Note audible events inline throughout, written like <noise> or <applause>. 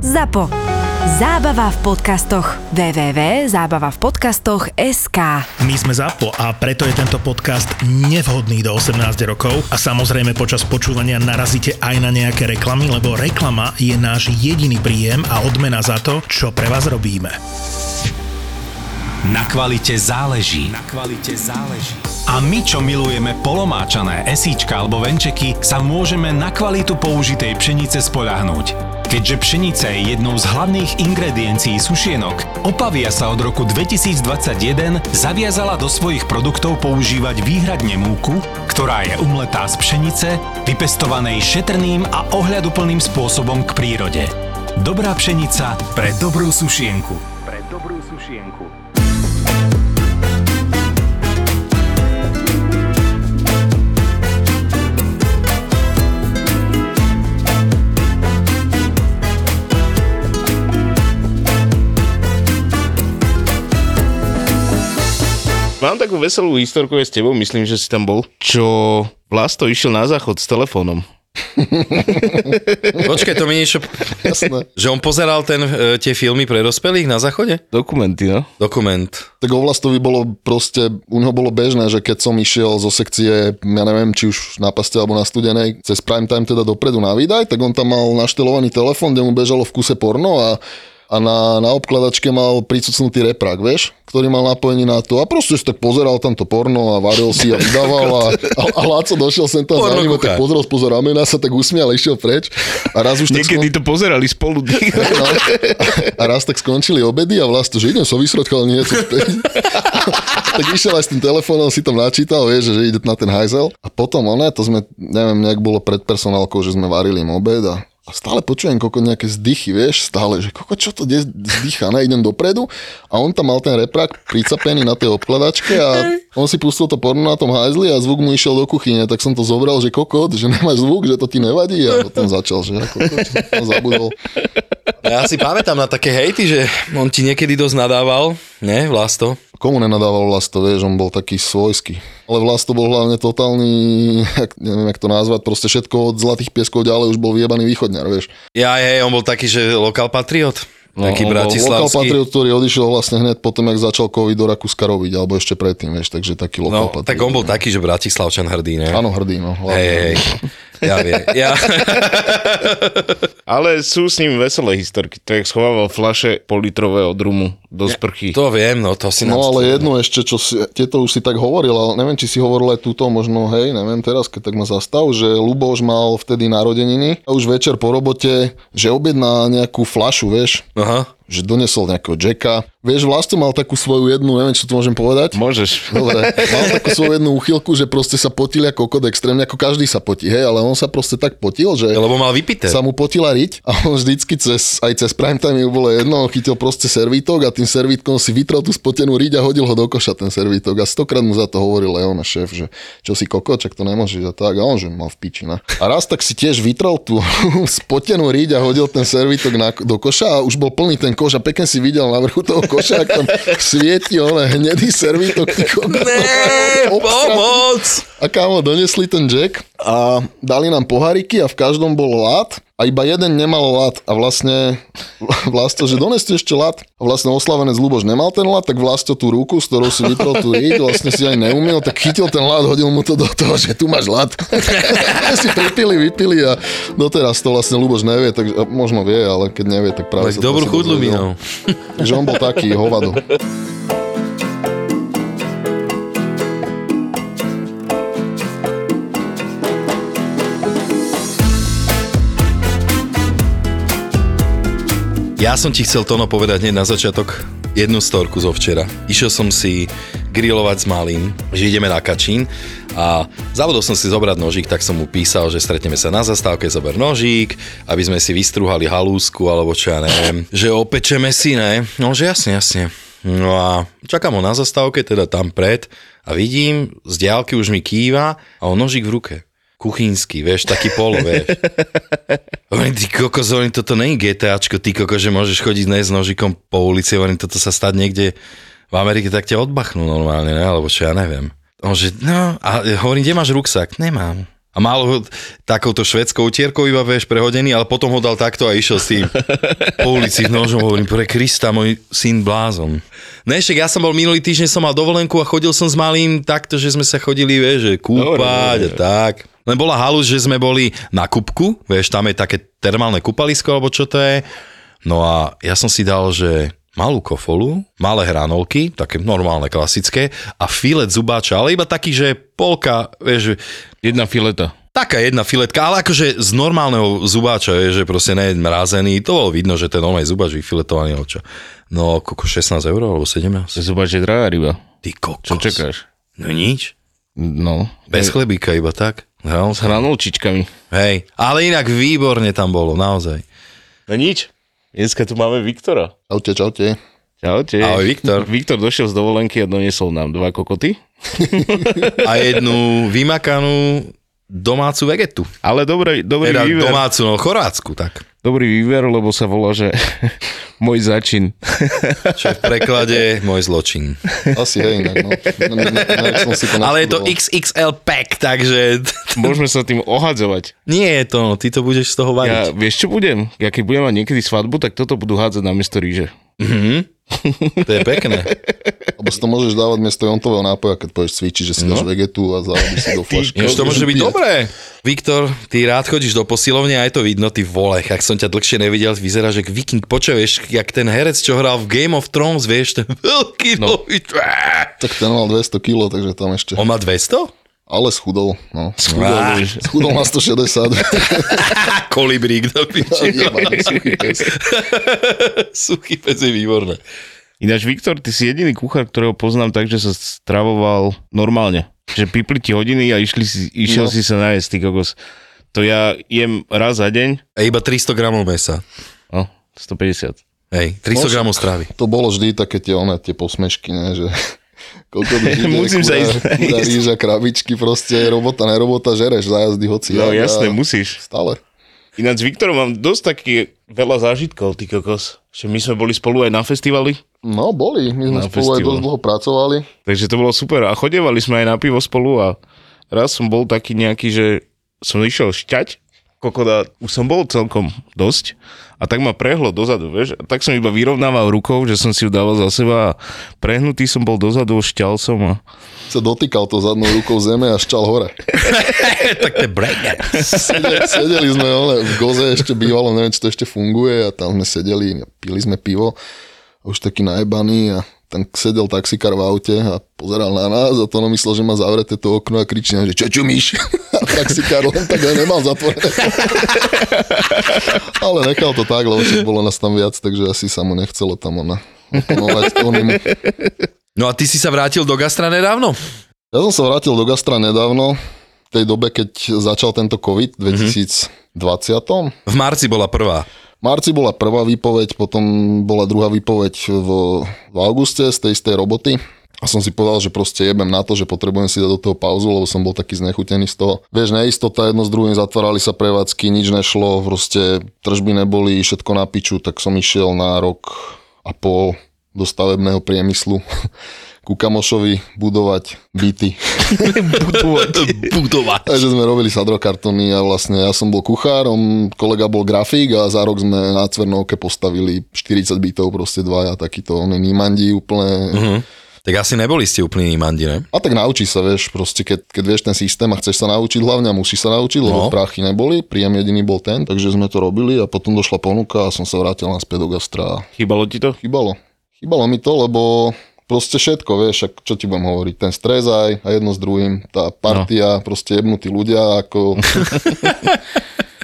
ZAPO. Zábava v podcastoch. www.zábavavpodcastoch.sk My sme ZAPO a preto je tento podcast nevhodný do 18 rokov a samozrejme počas počúvania narazíte aj na nejaké reklamy, lebo reklama je náš jediný príjem a odmena za to, čo pre vás robíme. Na kvalite záleží. Na kvalite záleží. A my, čo milujeme polomáčané esíčka alebo venčeky, sa môžeme na kvalitu použitej pšenice spoľahnúť. Keďže pšenica je jednou z hlavných ingrediencií sušienok, Opavia sa od roku 2021 zaviazala do svojich produktov používať výhradne múku, ktorá je umletá z pšenice, vypestovanej šetrným a ohľaduplným spôsobom k prírode. Dobrá pšenica pre dobrú sušienku. Mám takú veselú historku aj s tebou, myslím, že si tam bol, čo Vlasto išiel na záchod s telefónom. <laughs> Počkaj, to mi niečo... Jasné. Že on pozeral ten, e, tie filmy pre dospelých na záchode? Dokumenty, no. Dokument. Tak o Vlastovi bolo proste, u neho bolo bežné, že keď som išiel zo sekcie, ja neviem, či už na paste alebo na studenej, cez prime time teda dopredu na výdaj, tak on tam mal naštelovaný telefón, kde mu bežalo v kuse porno a a na, na obkladačke mal pricucnutý reprak, vieš, ktorý mal napojený na to. A proste si tak pozeral tam to porno a varil si a vydával a, a, a Láco došiel sem tam za ním tak pozrel spozor ramena sa tak usmial a išiel preč. A raz už Niekedy to pozerali spolu. <laughs> No, a raz tak skončili obedy a vlast, že idem sa vysrať, ale nie, <laughs> tak išiel aj s tým telefónom, si tam načítal, vieš, že ide na ten hajzel. A potom, one, to sme, neviem, nejak bolo pred personálkou, že sme varili im obed a a stále počujem koko nejaké zdychy, vieš, stále, že koko, čo to de- zdychá, ne, idem dopredu a on tam mal ten reprak pricapený na tej obkladačke a on si pustil to porno na tom hajzli a zvuk mu išiel do kuchyne, tak som to zobral, že kokot, že nemáš zvuk, že to ti nevadí a potom začal, že ako to, čo zabudol. Ja si pamätám na také hejty, že on ti niekedy dosť nadával, ne, Vlasto? Komu nenadával Vlasto, vieš, on bol taký svojský. Ale Vlasto bol hlavne totálny, jak, neviem, jak to nazvať, proste všetko od Zlatých pieskov ďalej už bol vyjebaný východňar, vieš. Ja, je, on bol taký, že lokal patriot. No, Taký bol Lokal bratislavský. patriot, ktorý odišiel vlastne hneď potom, jak začal COVID do Rakúska robiť, alebo ešte predtým, vieš, takže taký lokal No, patriot. tak on bol taký, že bratislavčan hrdý, ne? Áno, hrdý, no. hlavne. Hej, hej, <laughs> ja viem. Ja, <laughs> Ale sú s ním veselé historky. To jak schovával flaše politrového drumu do sprchy. to viem, no to si No nám- ale jedno ešte, čo si, tieto už si tak hovoril, ale neviem, či si hovoril aj túto, možno, hej, neviem teraz, keď tak ma zastav, že Luboš mal vtedy narodeniny a už večer po robote, že objedná nejakú flašu, vieš, Aha. Že donesol nejakého Jacka. Vieš, vlastne mal takú svoju jednu, neviem, čo to môžem povedať. Môžeš. Dobre, mal takú svoju jednu úchylku, že proste sa potil ako kokot extrémne, ako každý sa potí, hej, ale on sa proste tak potil, že Lebo mal vypité. sa mu potila riť a on vždycky cez, aj cez prime time mu bolo jedno, on chytil proste servítok a tým servítkom si vytrel tú spotenú riť a hodil ho do koša ten servítok a stokrát mu za to hovoril aj ona šéf, že čo si kokot, čak to nemôžeš a tak a on že mal v pičina. A raz tak si tiež vytrel tú <laughs> spotenú riť a hodil ten servítok na, do koša a už bol plný ten koš a pekne si videl na vrchu toho koša, ak tam svieti on hnedý servítok. Ne, pomoc! A kámo, donesli ten Jack a dali nám poháriky a v každom bol lát a iba jeden nemal lát a vlastne <laughs> Vlasto, že doneste ešte lát a vlastne oslavenec Luboš nemal ten lát, tak Vlasto tú ruku, s ktorou si vytrel tú riť, vlastne si aj neumil, tak chytil ten lát, hodil mu to do toho, že tu máš lát. <laughs> si pripili, vypili a doteraz to vlastne Luboš nevie, tak možno vie, ale keď nevie, tak práve to dobrú chudlu minul. On bol taký hovado. <laughs> Ja som ti chcel Tono povedať hneď na začiatok jednu storku zo včera. Išiel som si grilovať s malým, že ideme na Kačín a zavodol som si zobrať nožík, tak som mu písal, že stretneme sa na zastávke, zober nožík, aby sme si vystruhali halúsku alebo čo ja neviem, že opečeme si, ne? No, že jasne, jasne. No a čakám ho na zastávke, teda tam pred a vidím, z diálky už mi kýva a on nožík v ruke kuchynský, vieš, taký polo, vieš. <laughs> Hovorím, ty kokos, hovorím, toto je GTAčko, ty kokos, že môžeš chodiť ne s nožikom po ulici, hovorím, toto sa stať niekde v Amerike, tak ťa odbachnú normálne, ne? alebo čo ja neviem. On že, no, a hovorím, kde máš ruksak? Nemám. A mal ho takouto švedskou utierkou iba, vieš, prehodený, ale potom ho dal takto a išiel s tým po ulici s nožom, hovorím, pre Krista, môj syn blázon. Ne, však ja som bol minulý týždeň, som mal dovolenku a chodil som s malým takto, že sme sa chodili, vieš, že kúpať a tak. Len bola halus, že sme boli na Kupku, vieš, tam je také termálne kúpalisko, alebo čo to je. No a ja som si dal, že malú kofolu, malé hranolky, také normálne, klasické a filet zubáča, ale iba taký, že polka, vieš, Jedna fileta. Taká jedna filetka, ale akože z normálneho zubáča, je, že proste nie je mrazený, to bolo vidno, že ten normálny zubáč vyfiletovaný oča. No, koľko, 16 eur alebo 17? Zobáč je drahá ryba. Ty kokos. Čo čakáš? No nič. No. Bez chlebíka iba tak. No, S hranolčičkami. hej, ale inak výborne tam bolo, naozaj. No nič. Dneska tu máme Viktora. Čaute, čaute. Čaute. Ahoj, Viktor. Viktor došiel z dovolenky a doniesol nám dva kokoty. <laughs> A jednu vymakanú domácu vegetu. Ale dobrý, dobrý Teda výver. domácu, no chorácku, tak. Dobrý výver, lebo sa volá, že <laughs> môj začin. <laughs> Čo je v preklade môj zločin. Asi hej, inak, no. Ne, ne, ne, som si to <laughs> Ale je to. XXL pack, takže Môžeme sa tým ohadzovať. nie je to, no, ty to budeš z toho variť. Ja, vieš čo budem? Ja keď budem mať niekedy svadbu, tak toto budú hádzať na miesto ríže. <laughs> To je pekné. Lebo si to môžeš dávať miesto jontového nápoja, keď pôjdeš cvičiť, že si dáš vegetu a závodíš si do <laughs> flašky. To môže byť dobré. Viktor, ty rád chodíš do posilovne a je to vidno, ty vole, ak som ťa dlhšie nevidel, vyzerá, že viking počuješ, jak ten herec, čo hral v Game of Thrones, vieš, ten <laughs> veľký no. nový. Tak ten mal 200 kg, takže tam ešte. On má 200? Ale schudol, no. Á, Schudol na 160. <laughs> Kolibrík do piči. Jebať, suchý pes. <laughs> Suchý pes je výborné. Ináč, Viktor, ty si jediný kuchár, ktorého poznám tak, že sa stravoval normálne. Že pipli ti hodiny a išli si, išiel No. si sa najesť, ty kokos. To ja jem raz za deň, A iba 300 gramov mesa. no, 150. Hej, 300 Môž- gramov strávy. To bolo vždy také tie, one, tie posmešky, ne, že koľko by <laughs> ide, Musím sa ísť najesť. <laughs> rýža, krabičky, proste robota, nerobota, žereš zájazdy, hoci. No jak jasné, musíš. Stále. Ináč s Viktorom mám dosť taký veľa zážitkov, ty kokos. Že my sme boli spolu aj na festivali, No, boli. My sme Na spolu aj festival. dosť dlho pracovali. takže to bolo super. A chodevali sme aj na pivo spolu a raz som bol taký nejaký, že som išiel šťať, kokoda, už som bol celkom dosť a tak ma prehlo dozadu, vieš, a tak som iba vyrovnával rukou, že som si ju dával za seba a prehnutý som bol dozadu, šťal som a Sa dotýkal to zadnou rukou zeme a šťal hore. <laughs> tak to je breaker. Sedeli, sedeli sme ale v Goze, ešte bývalo, neviem, či to ešte funguje a tam sme sedeli, pili sme pivo, už taký najebaný a ten sedel taxikár v aute a pozeral na nás a to no myslel, že má zavreté to okno a kričí nám, že čo čumíš? <laughs> A taxikár len tak aj nemal zatvorené. <laughs> Ale nechal to tak, lebo bolo nás tam viac, takže asi sa mu nechcelo tam ona. No a ty si sa vrátil do gastra nedávno? Ja som sa vrátil do gastra nedávno, v tej dobe, keď začal tento COVID v 2020. V marci bola prvá. Marci bola prvá výpoveď, potom bola druhá výpoveď v, v auguste z tej istej roboty. A som si povedal, že proste jebem na to, že potrebujem si dať do toho pauzu, lebo som bol taký znechutený z toho. Vieš, neistota, jedno s druhým, zatvárali sa prevádzky, nič nešlo, proste tržby neboli, všetko na piču, tak som išiel na rok a pol do stavebného priemyslu <laughs> ku kamošovi budovať byty. <laughs> Budovať. Takže sme robili sadrokartony a vlastne ja som bol kuchár, on, kolega bol grafík a za rok sme na Cvernovke postavili 40 bytov, proste dvaja, takýto oni nímandi úplne. Uh-huh. Tak asi neboli ste úplný mandi, ne? A tak naučí sa, vieš, proste keď, keď vieš ten systém a chceš sa naučiť hlavne a musíš sa naučiť, lebo No. prachy neboli, príjem jediný bol ten, takže sme to robili a potom došla ponuka a som sa vrátil naspäť do gastra. chýbalo ti to? Chýbalo. Chýbalo mi to, lebo proste všetko, vieš, ak, čo ti budem hovoriť, ten stres aj a jedno s druhým, tá partia, no. proste jebnutí ľudia, ako... <laughs>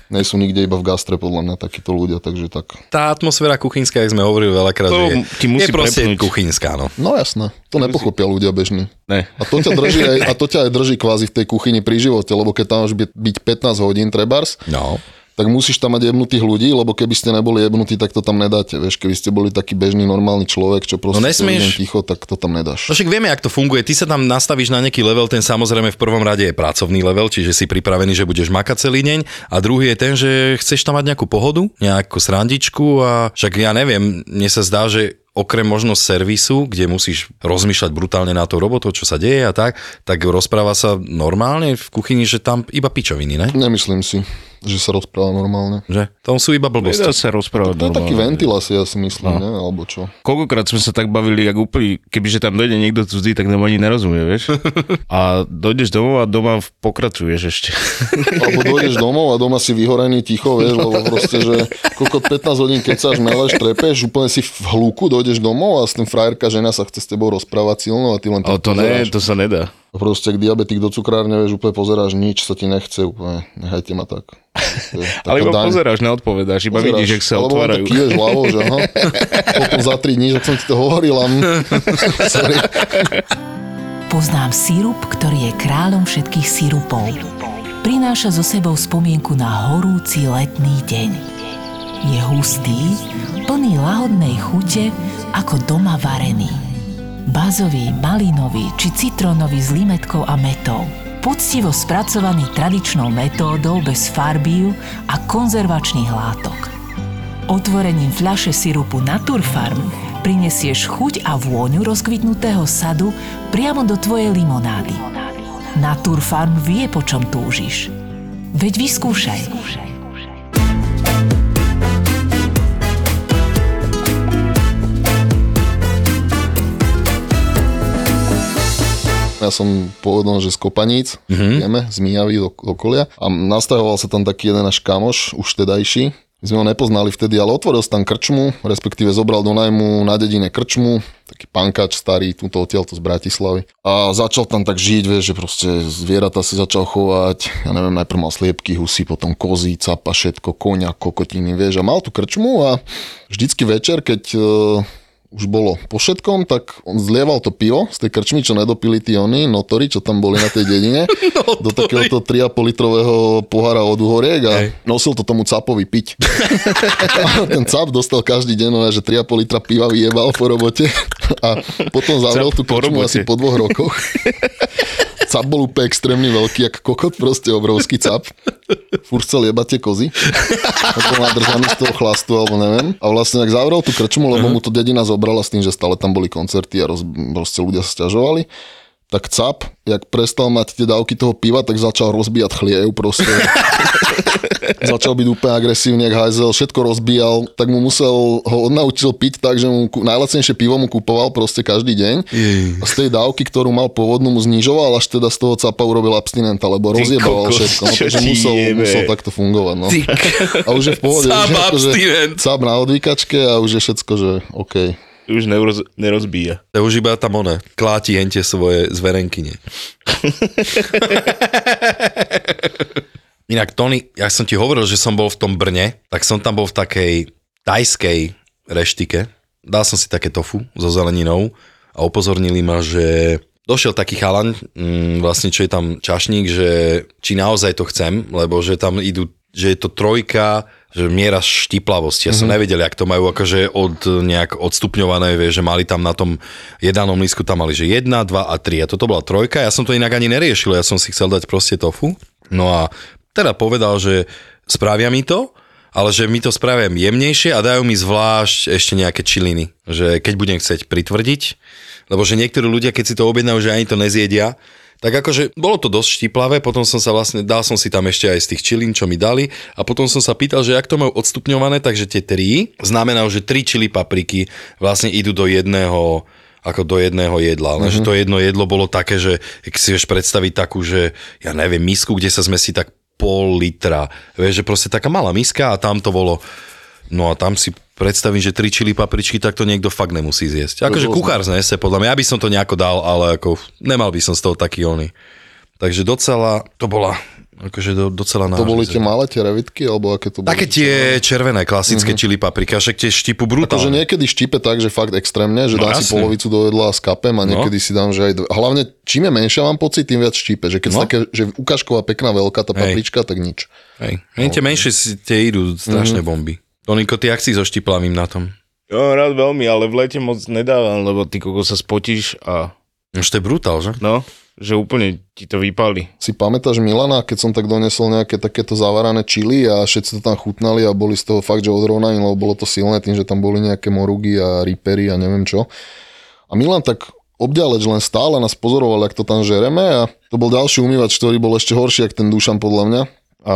Nie sú nikde iba v gastre, podľa mňa, takíto ľudia, takže tak. Tá atmosféra kuchynská, jak sme hovorili veľakrát, To je, ti musí je proste prepnúť. kuchynská, no. No jasné, to nepochopia ľudia bežní. Ne. A to ťa drží aj, a to ťa aj drží kvázi v tej kuchyni pri živote, lebo keď tam máš byť, byť 15 hodín trebárs, No. Tak musíš tam mať jebnutých ľudí, lebo keby ste neboli jebnutí, tak to tam nedáte. Vieš, keby ste boli taký bežný, normálny človek, čo proste No nesmieš. ticho, tak to tam nedáš. No však vieme, jak to funguje. Ty sa tam nastavíš na nejaký level, ten samozrejme v prvom rade je pracovný level, čiže si pripravený, že budeš makať celý deň. A druhý je ten, že chceš tam mať nejakú pohodu, nejakú srandičku a však ja neviem, mne sa zdá, že okrem možno servisu, kde musíš rozmýšľať brutálne na tú robotu, čo sa deje a tak, tak rozpráva sa normálne v kuchyni, že tam iba pičoviny, ne? Nemyslím si že sa rozpráva normálne. Že? Tam sú iba blbosti. Nedá sa rozprávať To je taký ventil asi, ja si myslím, No. ne? alebo čo. Koľkokrát sme sa tak bavili, jak úplne, kebyže tam dojde niekto cudzí, tak nám ani nerozumie, vieš. <laughs> A dojdeš domov a doma pokračuješ ešte. <laughs> Alebo dojdeš domov a doma si vyhorený ticho, vieš, lebo proste, že kokot 15 hodín keď sa meleš, trepeš, úplne si v hluku, dojdeš domov a s tým frajerka žena sa chce s tebou rozprávať silno a ty len Ale to ne, to sa nedá. Proste, ak diabetik do cukrárne, vieš, úplne pozeráš, nič sa ti nechce, úplne, nechajte ma tak. <laughs> Je Ale iba daň. pozeráš, neodpovedáš, iba Pozeráš, vidíš, jak sa alebo otvárajú. Tak kýveš hlavou, že aha. <laughs> Potom za 3 dní, že som ti to hovoril, <laughs> sorry. Poznám sírup, ktorý je kráľom všetkých sírupov. Prináša so sebou spomienku na horúci letný deň. Je hustý, plný lahodnej chute, ako doma varený. Bazový, malinový či citrónový s limetkou a metou. Poctivo spracovaný tradičnou metódou bez farbív a konzervačných látok. Otvorením fľaše sirupu Naturfarm prinesieš chuť a vôňu rozkvitnutého sadu priamo do tvojej limonády. Naturfarm vie, po čom túžiš. Veď vyskúšaj. Ja som pôvodom, že z Kopaníc, mm-hmm. vieme, z Mijavy do okolia. A nastahoval sa tam taký jeden náš kamoš, už tedajší. My sme ho nepoznali vtedy, ale otvoril si tam krčmu, respektíve zobral do najmu na dedine krčmu, taký pankač starý, túto odtiaľto z Bratislavy. A začal tam tak žiť, vieš, že proste zvieratá si začal chovať, ja neviem, najprv mal sliepky, husy, potom kozy, capa, všetko, konia, kokotiny, vieš. A mal tú krčmu a vždycky večer, keď e, už bolo po všetkom, tak on zlieval to pivo z tej krčmy, čo nedopili tí oni, notori, čo tam boli na tej dedine, <laughs> do takéhoto 3,5 litrového pohára od uhoriek a nosil to tomu capovi piť. <laughs> ten cap dostal každý deň, no, že 3,5 litra piva vyjebal po robote a potom zavrel tú krčmu asi po dvoch rokoch. <laughs> Cap bol úplne extrémny veľký, jak kokot, proste obrovský cap. Furt chcel jebať tie kozy. A bol nadržaný z toho chlastu, alebo neviem. A vlastne ak zavrel tú krčmu, lebo mu to dedina zobrala s tým, že stále tam boli koncerty a roz, proste ľudia sa sťažovali, tak cap, jak prestal mať tie dávky toho piva, tak začal rozbíjať chliev proste. <laughs> začal byť úplne agresívne, jak hajzel, všetko rozbíjal, tak mu musel, ho odnaučil piť tak, že mu najlacnejšie pivo mu kupoval proste každý deň. A z tej dávky, ktorú mal pôvodnú, mu znižoval, až teda z toho capa urobil abstinenta, lebo rozjebal všetko. No, takže musel, jebe? musel takto fungovať. No. A už je v pohode. Je akože abstinent. Cap na odvykačke a už je všetko, že OK. Už neroz, nerozbíja. To už iba tam one, kláti hente svoje zverenkyne. <laughs> Inak Tony, ja som ti hovoril, že som bol v tom Brne, tak som tam bol v takej tajskej reštike. Dal som si také tofu so zeleninou a upozornili ma, že došiel taký chalan, mm, vlastne čo je tam čašník, že či naozaj to chcem, lebo že tam idú, že je to trojka, že miera štiplavosti. Ja som mm-hmm. nevedel, jak to majú akože od, nejak odstupňované, vieš, že mali tam na tom jednom lístku, tam mali, že 1, 2 a 3. A toto bola trojka, ja som to inak ani neriešil, ja som si chcel dať proste tofu. No a teda povedal, že spravia mi to, ale že mi to spravia jemnejšie a dajú mi zvlášť ešte nejaké čiliny, že keď budem chcieť pritvrdiť, lebo že niektorí ľudia, keď si to objednajú, že ani to nezjedia, tak akože bolo to dosť štiplavé, potom som sa vlastne, dal som si tam ešte aj z tých čilín, čo mi dali a potom som sa pýtal, že ak to majú odstupňované, takže tie tri znamenajú, že tri čili papriky vlastne idú do jedného ako do jedného jedla. Lenže to jedno jedlo bolo také, že keď si vieš predstaviť takú, že ja neviem, misku, kde sa zmesí tak pol litra. Vieš, že proste taká malá miska a tam to bolo No a tam si predstavím, že tri čili papričky, tak to niekto fakt nemusí zjesť. Akože kuchár znese, podľa mňa, ja by som to nejako dal, ale ako nemal by som z toho taký ony. Takže docela, to bola, akože do, docela To boli tie malé, tie revitky, alebo aké to boli? Také tie červené, klasické Mhm. mm-hmm. čili paprika, však tie štipu Akože brutálne. niekedy štípe tak, že fakt extrémne, že No dám si jasne. polovicu do jedla a skapem a niekedy si dám, že aj dve. Hlavne, čím je menšia mám pocit, tým viac štípe. Že keď no. No. také, že ukážková pekná veľká tá Hej. paprička, tak nič. Hej. Hej, tie menšie si, tie idú strašné Mhm. bomby. Toniko, ty jak si so štiplavým na tom? Jo, rád veľmi, ale v lete moc nedávam, lebo ty koko sa spotíš a Už to je brutál, že? No, že úplne ti to vypali. Si pamätáš Milana, keď som tak donesol nejaké takéto zavarané čili a všetci to tam chutnali a boli z toho fakt, že odrovnaní, lebo bolo to silné tým, že tam boli nejaké morugy a ripery a neviem čo. A Milan tak obďaleč len stále nás pozoroval, jak to tam žereme a to bol ďalší umývač, ktorý bol ešte horší, ako ten Dušan podľa mňa. A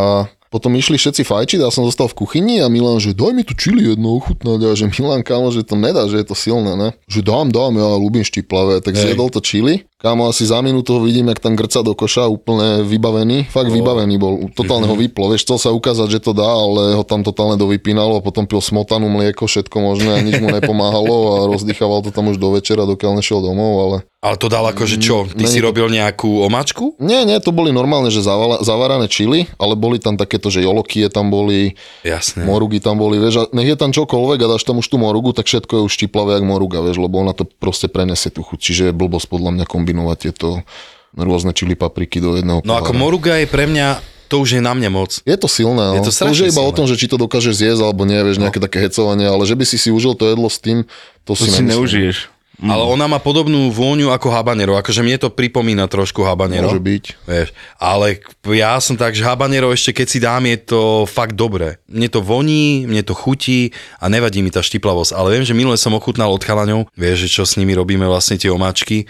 potom išli všetci fajčiť a ja som zostal v kuchyni a Milan, že daj mi tu čili jedno ochutnať a že Milan kámo, že to nedá, že je to silné, ne? Že dám, dám, ja ľúbim štiplavé, tak Hej. zjedol to čili. Kámo, asi za minútu ho vidím, jak tam grca do koša, úplne vybavený, fakt oh. vybavený bol, totálne ho vyplo, vieš, chcel sa ukázať, že to dá, ale ho tam totálne dovypínalo a potom pil smotanú mlieko, všetko možné a nič mu nepomáhalo a <laughs> rozdýchaval to tam už do večera, dokiaľ nešiel domov, ale ale to dal akože čo? Ty si robil nejakú omačku? Nie, nie, to boli normálne, že zavala, zavarané čili, ale boli tam takéto, že jolokie tam boli, Jasné. morugy tam boli, vieš, a nech je tam čokoľvek a dáš tam už tú morugu, tak všetko je už štiplavé jak moruga, vieš, lebo ona to proste prenesie tú chuť. Čiže je blbosť podľa mňa kombinovať tieto rôzne čili papriky do jedného No ako moruga je pre mňa to už je na mne moc. Je to silné, no. Je to, to už je iba silné. o tom, že či to dokážeš zjesť alebo nie, vieš, nejaké no. také hecovanie, ale že by si si užil to jedlo s tým, to, to si, si neužiješ. Mm. Ale ona má podobnú vôňu ako habanero, akože mne to pripomína trošku habanero. Môže byť. Vieš, ale ja som tak, že habanero ešte keď si dám, je to fakt dobré. Mne to voní, mne to chutí a nevadí mi tá štiplavosť. Ale viem, že minule som ochutnal od chalaňov, vieš, že čo s nimi robíme vlastne tie omáčky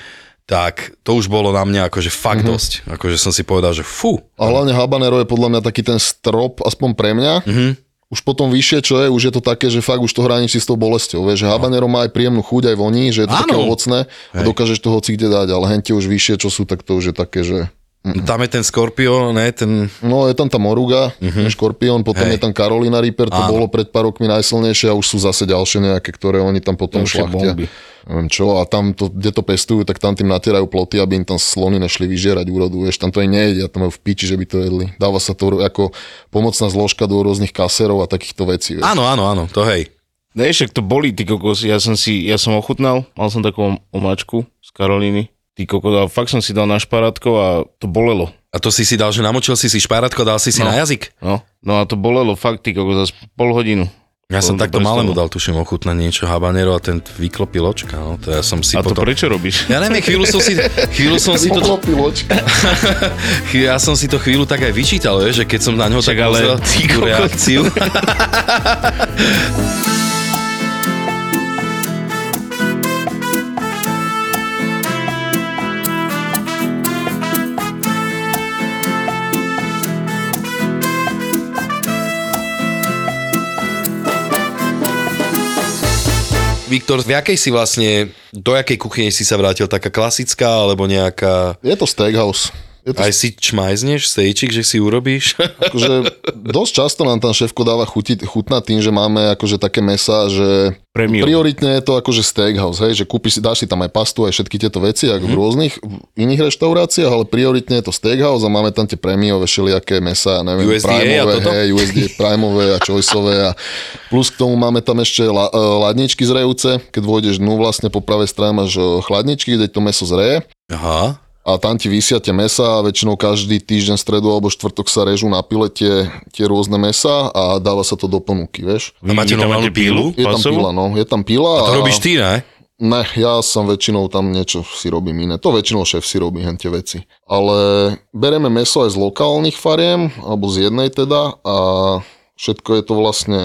tak to už bolo na mňa akože fakt mm-hmm. dosť. Akože som si povedal, že fú. A hlavne habanero je podľa mňa taký ten strop, aspoň pre mňa, mm-hmm už potom vyššie, čo je, už je to také, že fakt už to hraničí s tou bolesťou. Vieš, že no. habanero má aj príjemnú chuť, aj voní, že je to Áno. také ovocné a dokážeš toho hoci kde dať, ale hente už vyššie, čo sú, tak to už je také, že... Mm-mm. Tam je ten Scorpio, ne? Ten... No, je tam tá Moruga, uh-huh. Škorpión, potom Hej. je tam Carolina Reaper, to Áno. bolo pred pár rokmi najsilnejšie a už sú zase ďalšie nejaké, ktoré oni tam potom šlachtia. Bomby neviem čo, a tam, to, kde to pestujú, tak tam tým natierajú ploty, aby im tam slony nešli vyžierať úrodu, vieš, tam to aj nejedia, tam majú v piči, že by to jedli. Dáva sa to ako pomocná zložka do rôznych kaserov a takýchto vecí. Vieš. Áno, áno, áno, to hej. Ne, však to boli, ty kokos, ja som si, ja som ochutnal, mal som takú omáčku z Karolíny, ty kokos, a fakt som si dal na šparátko a to bolelo. A to si si dal, že namočil si si špárátko, dal si si no, na jazyk? No, no a to bolelo fakt, ty kokos, za pol hodinu. Ja som takto malému dal, tuším, ochutnať niečo habanero a ten vyklopil očka. No. To ja som si a potom... to prečo robíš? Ja neviem, chvíľu som si, chvíľu som si to... očka. <laughs> ja som si to chvíľu tak aj vyčítal, že keď som na ňo tak ale... tú reakciu. <laughs> Viktor, v jakej si vlastne, do jakej kuchyne si sa vrátil? Taká klasická, alebo nejaká... Je to steakhouse. Je to... Aj si čmajzneš stejčik, že si urobíš? <laughs> <laughs> Akože dosť často nám tam šéfko dáva chutiť, chutnať tým, že máme akože také mesa, že Premium. prioritne je to akože steakhouse, hej, že kúpiš si, dáš si tam aj pastu, aj všetky tieto veci, ako mm. v mhm. rôznych iných reštauráciách, ale prioritne je to steakhouse a máme tam tie prémiové všelijaké mesa, neviem, USDA primeové, hej, USDA <laughs> primeové a choiceové a plus k tomu máme tam ešte la, uh, ladničky zrejúce, keď vôjdeš dnu vlastne po pravej strane máš e, chladničky, kde to meso zreje. Aha a tam ti vysia tie mesa a väčšinou každý týždeň, stredu alebo štvrtok sa režú na pile tie, tie rôzne mesa a dáva sa to do ponuky, vieš. A máte normálnu pílu? Je tam píla, no, je tam píla. A to a... robíš ty, ne? Ne, ja som väčšinou tam niečo si robím iné. To väčšinou šéf si robí hen tie veci. Ale bereme meso aj z lokálnych fariem, alebo z jednej teda a všetko je to vlastne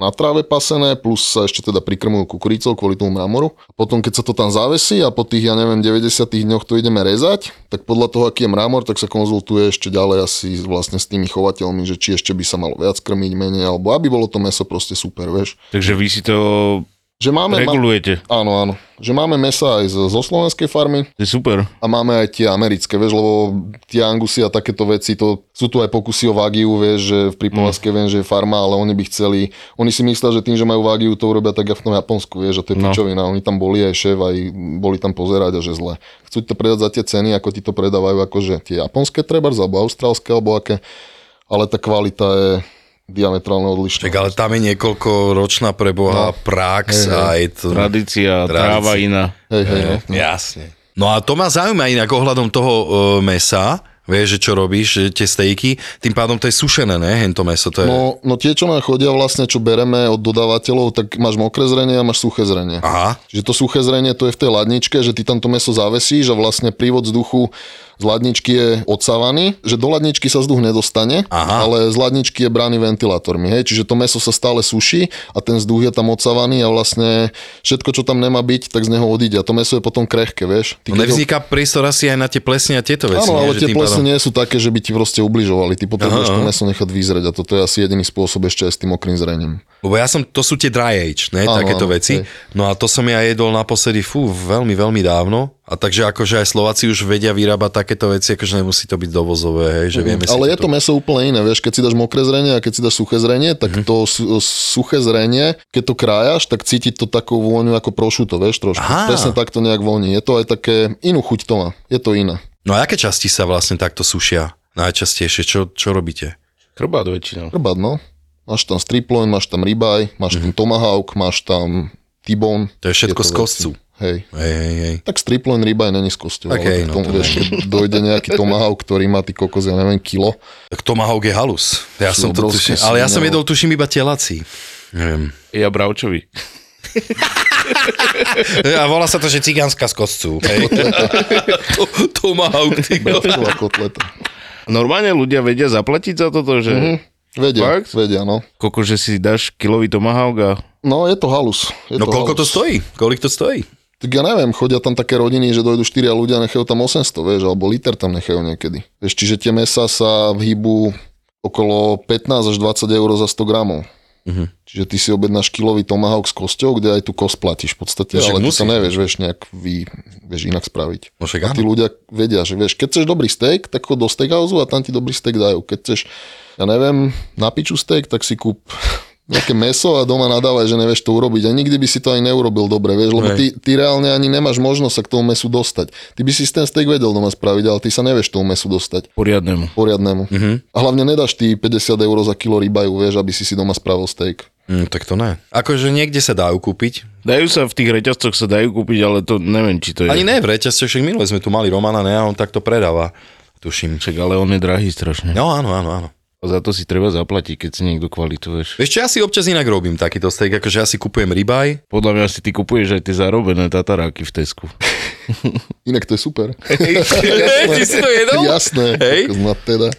na tráve pasené, plus sa ešte teda prikrmujú kukuricou kvôli tomu mramoru. Potom keď sa to tam zavesí a po tých, ja neviem, 90 dňoch to ideme rezať, tak podľa toho, aký je mramor, tak sa konzultuje ešte ďalej asi vlastne s tými chovateľmi, že či ešte by sa malo viac krmiť, menej, alebo aby bolo to meso proste super, vieš. Takže vy si to že máme, regulujete. Ma, áno, áno. Že máme mesa aj zo, slovenskej farmy. Je super. A máme aj tie americké, vieš, lebo tie angusy a takéto veci, to sú tu aj pokusy o Vagiu, vieš, že v Pripovaske mm. viem, že je farma, ale oni by chceli, oni si myslia, že tým, že majú Vagiu, to urobia tak v tom Japonsku, vieš, že to je no. pičovina. Oni tam boli aj šéf, aj boli tam pozerať a že zle. Chcú to predať za tie ceny, ako ti to predávajú, akože tie japonské treba, alebo austrálske, alebo aké, ale tá kvalita je diametrálne odlišné. Tak ale tam je niekoľko ročná preboha, no. prax hej, hej. aj to... Tradícia, tradícia. tráva iná. Hej, hej, no, no. Jasne. No a to ma zaujíma inak ohľadom toho uh, mesa, vieš, že čo robíš, že tie stejky, tým pádom to je sušené, ne, hento meso, to je... No, no tie, čo nám chodia vlastne, čo bereme od dodávateľov, tak máš mokré zrenie a máš suché zrenie. Aha. Čiže to suché zrenie, to je v tej ladničke, že ty tam to meso zavesíš a vlastne prívod vzduchu z ladničky je odsávaný, že do ladničky sa vzduch nedostane, Aha. ale z ladničky je brány ventilátormi. Hej? Čiže to meso sa stále suší a ten vzduch je tam odsávaný a vlastne všetko, čo tam nemá byť, tak z neho odíde. A to meso je potom krehké, vieš. No Ty ho- nevzniká priestor asi aj na tie plesne a tieto veci, Áno, ale tie plesne pádom- nie sú také, že by ti proste ubližovali. Ty potrebuješ Aha, to meso nechať vyzrieť a toto je asi jediný spôsob ešte aj s tým mokrým zrením. Lebo ja som, to sú tie dry age, ne, Áno, takéto áno, veci. hej. No a to som ja jedol naposledy, fú, veľmi, veľmi dávno. A takže akože aj Slováci už vedia vyrábať takéto veci, akože nemusí to byť dovozové, hej, že vieme si Mhm. Ale je to meso úplne iné, vieš, keď si dáš mokré zrenie a keď si dáš suché zrenie, tak Mhm. to su- suché zrenie, keď to krájaš, tak cítiť to takú vôňu ako prošuto, vieš, trošku. Aha. Presne takto nejak voní. Je to aj také, inú chuť to má. Je to iné. No a aké časti sa vlastne takto sušia? Najčastejšie, čo, čo robíte? Chrbát väčšinou. Chrbát, no. Máš tam striploin, máš tam ribaj, máš tam tomahawk, máš tam T-bone. Mhm. To je všetko Tieto z kostcu. Hej. Hej, hej, hej. Tak striploin ribaj není z kosťou, Tak ale hej, tak no tomu, to keď <laughs> dojde nejaký tomahawk, ktorý má ty kokos, ja neviem, kilo, Tak Tomahawk je halus. Ja som Sú to obrovské tuším, ale ja som svine, jedol, tuším, iba telací. Neviem. Ja bravčovi. <laughs> A volá sa to, že cigánska z kostcu. Hej. <laughs> To- Tomahawk, ty kotleta. Normálne ľudia vedia zaplatiť za toto, že mm-hmm. Vedia, Fakt? vedia, no. koľko, že si dáš kilový tomahawk a No, je to halus. Je No to koľko to halus. stojí? Koľko to stojí? Tak ja neviem, chodia tam také rodiny, že dojdu štyria ľudia, nechajú tam 800, vieš, alebo liter tam nechajú niekedy. Vieš, čiže tie mesa sa hýbu okolo 15 až 20 eur za 100 gramov. Mhm. Čiže ty si objednáš kilový tomahawk s kosťou, kde aj tu kost platíš v podstate, No však ale ty to nevieš, vieš, nejak vy, vieš inak spraviť. No však a tí ľudia vedia, že vieš, keď chceš dobrý steak, tak chod do steakhouse a tam ti dobrý steak dajú. Keď chceš, ja neviem, na piču steak, tak si kúp nejaké meso a doma nadávaj, že nevieš to urobiť. A nikdy by si to ani neurobil dobre, vieš, lebo ty, ty reálne ani nemáš možnosť sa k tomu mesu dostať. Ty by si ten steak vedel doma spraviť, ale ty sa nevieš tomu mesu dostať poriadnemu. poriadnemu. Uh-huh. A hlavne nedáš ty 50 eur za kilo rybaju, vieš, aby si si doma spravil steak. Mm, tak to ne. Akože niekde sa dajú kúpiť. Dajú sa v tých reťazcoch sa dajú kúpiť, ale to neviem, či to je. Ani ne, v reťazce, však minule sme tu mali Romana, ne, a on takto predáva. Tuším. Však, ale on je drahý strašne. No áno, áno, áno. A za to si treba zaplatiť, keď si niekto kvalitu, vieš. Čo, ja si občas inak robím takýto steak, akože ja si kupujem rybaj. Podľa mňa si ty kupuješ aj tie zarobené tataráky v Tesku. <laughs> Inak to je super. Ty si to jedol? Jasné. No teda.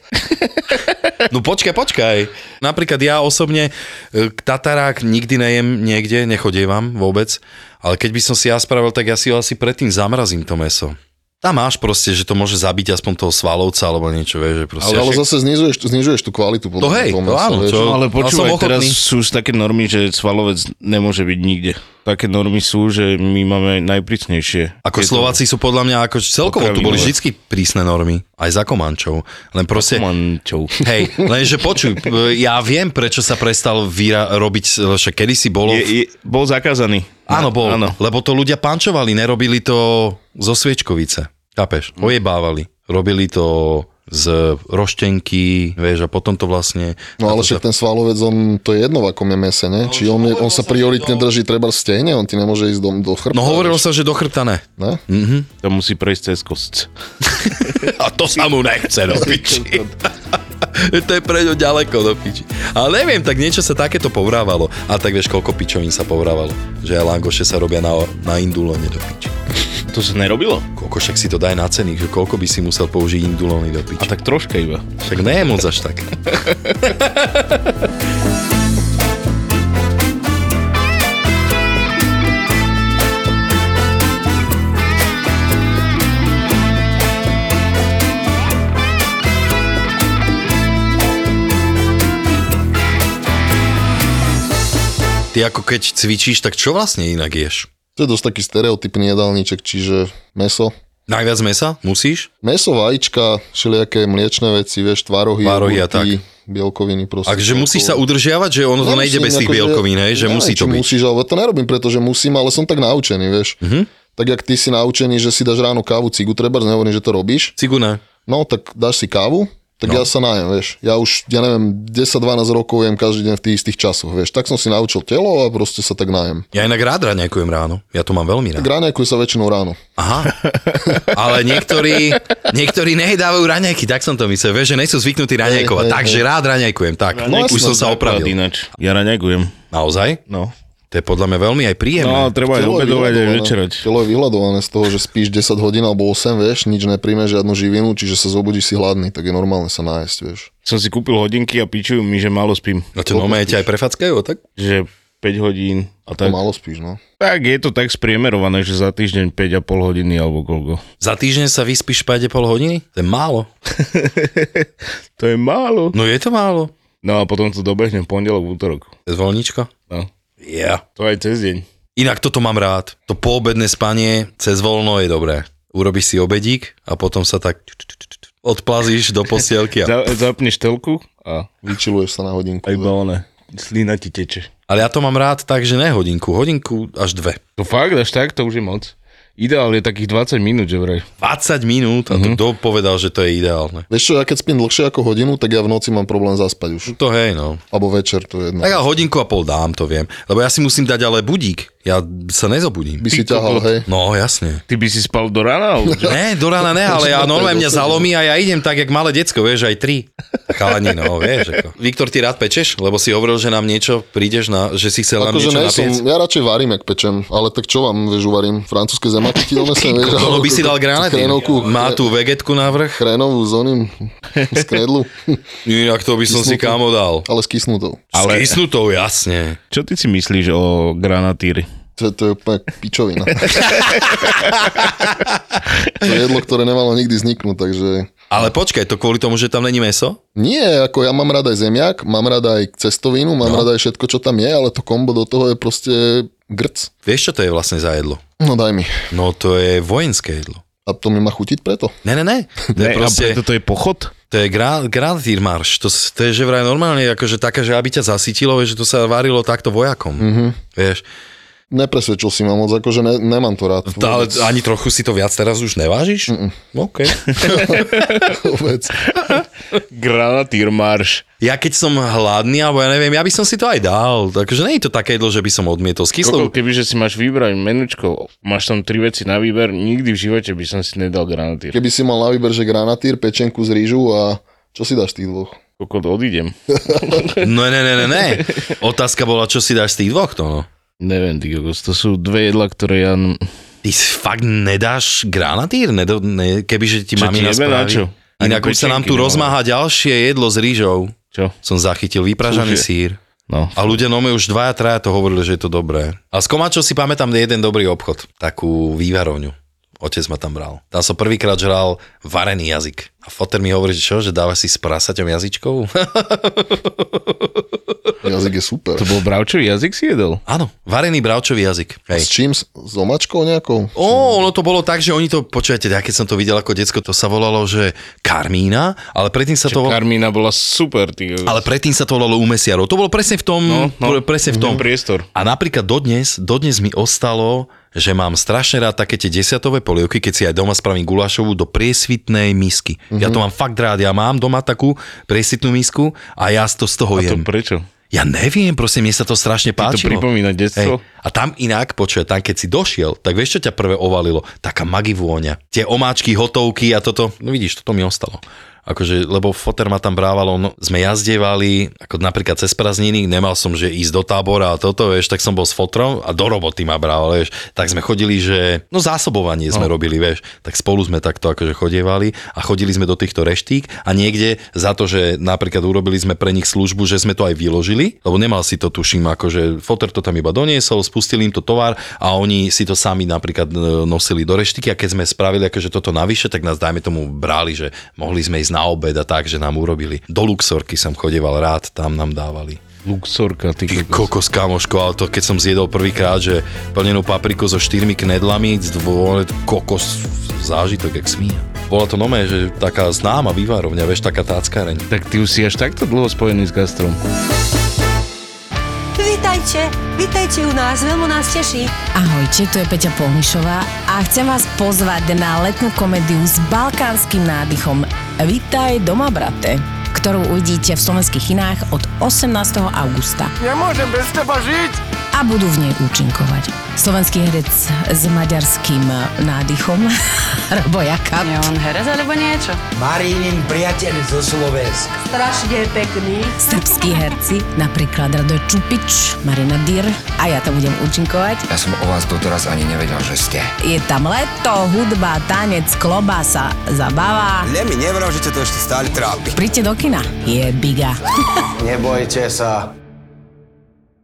No počkaj, počkaj. Napríklad ja osobne e, tatarák nikdy nejem niekde, nechodievam vôbec, ale keď by som si ja spravil, tak ja si ho asi predtým zamrazím to meso. Tam máš proste, že to môže zabiť aspoň toho svalovca alebo niečo, vieš, že proste. Ale, ale však- zase znižuješ, znižuješ tú kvalitu. To hej, to áno, vieš. čo- ale počúvaj, teraz ochotný. sú už také normy, že svalovec nemôže byť nikde. Také normy sú, že my máme najprísnejšie. Ako Slováci sú podľa mňa, ako celkovo tu boli vždy prísne normy, aj za Komančov. Len proste, Mančov. <laughs> hej, lenže počuj, ja viem, prečo sa prestal vyra- robiť, však kedysi bolo... Je, je, bol zakázaný. Áno, bol, Áno. lebo to ľudia pančovali, nerobili to zo sviečkovice. Chápeš? Ojebávali. Robili to z roštenky, vieš, a potom to vlastne... No ale však sa- ten svalovec, on to je jedno, v akom je mese, ne? Či on, je, on sa prioritne drží treba v stehne, on ti nemôže ísť do, do chrbta. No hovorilo vieš. sa, že do chrbta ne. Ne? To musí prejsť cez kosť. <laughs> A to sa mu nechce do piči. <laughs> <laughs> to je pre ňo ďaleko do piči. Ale neviem, tak niečo sa takéto povrávalo. A tak vieš, koľko pičovín sa povrávalo. Že aj langoše sa robia na, na indulóne do piči. To sa nerobilo? Koľko však si to daj na ceny, že koľko by si musel použiť indulóny do A piči. tak troška iba. Však je moc až tak. <laughs> Ty ako keď cvičíš, tak čo vlastne inak ješ? To je dosť taký stereotypný jedálniček, čiže meso. Najviac mesa? Musíš? Meso, vajíčka, všelijaké mliečne veci, vieš, tvárohy, Tvárohy a jogurty, bielkoviny proste. A že musíš sa udržiavať, že ono to nejde bez tých bielkovín, hej? Že neviem, musí to byť. Musíš, ale to nerobím, pretože musím, ale som tak naučený, vieš. Mhm. Tak jak ty si naučený, že si dáš ráno kávu, cigu, treba, nehovorím, že to robíš. Cigu ne. No, tak dáš si kávu, Tak no. ja sa najem, vieš. Ja už, ja neviem, 10-12 rokov jem každý deň v tých istých časoch, vieš. Tak som si naučil telo a proste sa tak najem. Ja inak rád raňajkujem ráno. Ja to mám veľmi rád. Tak raňajkujem sa väčšinou ráno. Aha. <laughs> Ale niektorí, niektorí nedávajú raňajky, tak som to myslel. Vieš, že nejsú zvyknutí raňajkovať. Takže rád raňajkujem, tak. No, už som sa opravil. Ináč. Ja raňajkujem. Naozaj? No. To je podľa mňa veľmi aj príjemné. No, treba aj obedovať, aj vyhľadované. večerať. Telo je vyhľadované z toho, že spíš 10 hodín alebo 8, vieš, nič nepríjme, žiadnu živinu, čiže sa zobudíš si hladný, tak je normálne sa nájsť, vieš. Som si kúpil hodinky a pičujú mi, že málo spím. No to normálne ťa aj prefackajú, tak? Že 5 hodín a To tak. málo spíš, no. Tak je to tak spriemerované, že za týždeň 5,5 hodiny alebo koľko. Za týždeň sa vyspíš 5,5 hodiny? To je málo. <laughs> To je málo. No je to málo. No a potom to dobehnem v pondelok, v útorok. Voľničko? No. Yeah. To aj cez deň. Inak toto mám rád. To poobedné spanie cez voľno je dobré. Urobíš si obedík a potom sa tak odplazíš do posielky. A... <laughs> Za, zapneš telku a Vyčiluješ sa na hodinku. aj iba one. Slina ti teče. Ale ja to mám rád tak, že ne hodinku, hodinku až dve. To fakt, až tak, to už je moc. Ideál je takých 20 minút, že vraj. 20 minút a to kto povedal, že to je ideálne. Vieš čo, ja keď spím dlhšie ako hodinu, tak ja v noci mám problém zaspať už. To hej, no. Alebo večer, to je jedno. Tak a hodinku a pol dám, to viem. Lebo ja si musím dať ale budík. Ja sa nezobudím. By si ťahal, hej. No, jasne. Ty by si spal do rána? Ne, do rána ne, ale ja normálne mňa zalomí a ja idem tak, jak malé decko, vieš, aj tri. Chalani, no, vieš. Ako. Viktor, ty rád pečeš? Lebo si hovoril, že nám niečo prídeš na, že si chcel nám Akože niečo ne, napiec. som, ja radšej varím, ak pečem, ale tak čo vám, vieš, uvarím? Francúzske zemaky ti donesem, vieš? Alebo by si dal granát. Chrénovku, Má tú vegetku na vrch. chrénovú z oným, z kredlu, Inak to by som si kámo dal. ale s kysnutou. Ale... S kysnutou, jasne. Čo ty si myslíš o granatíri? To, to je úplne pičovina. to je jedlo, ktoré nemalo nikdy vzniknúť, takže... Ale počkaj, to kvôli tomu, že tam není meso? Nie, ako ja mám rád aj zemiak, mám rád aj cestovinu, mám no. rád aj všetko, čo tam je, ale to kombo do toho je proste grc. Vieš, čo to je vlastne za jedlo? No daj mi. No to je vojenské jedlo. A to mi má chutiť preto? Ne, ne, ne. To je Ne, proste, A preto to je pochod? to je gra, granatýr marš. To, to je že vraj normálne akože také, že aby ťa zasytilo, vieš, že to sa varilo takto vojakom. Mm-hmm. Vieš, Nepresvedčil si ma moc, akože ne, nemám to rád. to, ale ani trochu si to viac teraz už nevážiš? Mm-mm. OK. <laughs> vôbec. Granatír marš. Ja keď som hladný, alebo ja neviem, ja by som si to aj dal. Takže nie je to také jedlo, že by som odmietol s kyslou. Koko, kebyže si máš vybrať menučko, máš tam tri veci na výber, nikdy v živote by som si nedal granatír. Keby si mal na výber, že granatýr, pečenku z rýžu a čo si dáš tých dvoch? Kokot, odídem. <laughs> No ne, ne, ne, ne. Otázka bola, čo si dáš z tých dvoch, to no. Neviem, ty kokos, to sú dve jedla, ktoré ja... Ty si fakt nedáš granatír? Nedo, ne, kebyže ti Čo mamina ti na čo? Inak už sa nám tu rozmáha ďalšie jedlo s rýžou. Čo? Som zachytil vypražaný Čože? sír. No. A ľudia no už dvaja, traja to hovorili, že je to dobré. A s komáčou si pamätám jeden dobrý obchod. Takú vývarovňu. Otec ma tam bral. Tam som prvýkrát žral varený jazyk. A foter mi hovorí, že čo, že dávaš si s prasaťom jazyčkou? <laughs> Jazyk je super. To bol bravčový jazyk si jedol? Áno, varený bravčový jazyk. S Hej. čím? S s omačkou nejakou? Ó, ono to bolo tak, že oni to, počujete, ja keď som to videl ako decko, to sa volalo, že Karmína, ale predtým sa to volalo... Karmína bola super, ty. Ale predtým sa to volalo u mesiarov. To bolo presne v tom, No, no. pre- presne v tom. Priestor. A napríklad dodnes, dodnes mi ostalo, že mám strašne rád také tie desiatové polievky, keď si aj doma spravím gulášovú do priesvitnej misky. Mm-hmm. Ja Mhm. to mám fakt rád, ja mám doma takú priesvitnú misku a ja to z toho A to jem. prečo? Ja neviem, prosím, mne sa to strašne Ti to páčilo. pripomína detstvo? A tam inak, počuj, tam keď si došiel, tak vieš, čo ťa prvé ovalilo? Taká magi vôňa. Tie omáčky, hotovky a toto, no vidíš, toto mi ostalo. Akože, lebo foter ma tam brávalo, no, sme jazdievali, ako napríklad cez prázdniny, nemal som, že ísť do tábora a toto, vieš, tak som bol s fotrom a do roboty ma brával, vieš. Tak sme chodili, že, no zásobovanie sme No. robili, vieš. Tak spolu sme takto akože chodievali a chodili sme do týchto reštík a niekde za to, že napríklad urobili sme pre nich službu, že sme to aj vyložili, lebo nemal si to tuším, akože foter to tam iba doniesol, spustili im to tovar a oni si to sami napríklad e, nosili do reštiky a keď sme spravili akože toto navyše, tak nás dajme tomu brali, že mohli sme ísť na obed a tak, že nám urobili. Do Luxorky som chodieval rád, tam nám dávali. Luxorka, ty Ty kokos. kokos, kamoško, ale to keď som zjedol prvýkrát, že plnenú papriku so štyrmi knedlami, z dvo, kokos, zážitok, jak smíja. Bola to nomé, že taká známa vývarovňa, vieš, taká táckareň. Tak ty už si až takto dlho spojený s gastrom. Vítajte, vítajte u nás, veľmi nás teší. Ahojte, tu je Peťa Polnišová a chcem vás pozvať na letnú komédiu s balkánskym nádychom Vítaj doma, brate, ktorú uvidíte v slovenských kinách od 18. augusta. Nemôžem bez teba žiť! A budú v nej účinkovať. Slovenský herec s maďarským nádychom, <laughs> Robo Jakab. Je on herec alebo niečo? Marínin priateľ zo Slovenska. Strašne pekný. Srbskí herci, napríklad Radoj Čupič, Marina Dyr a ja to budem účinkovať. Ja som o vás doteraz ani nevedel, že ste. Je tam leto, hudba, tanec, klobása, zabava. Ne mi nevral, že to ešte stále trápi. Príďte do kina. Je biga. Nebojte sa,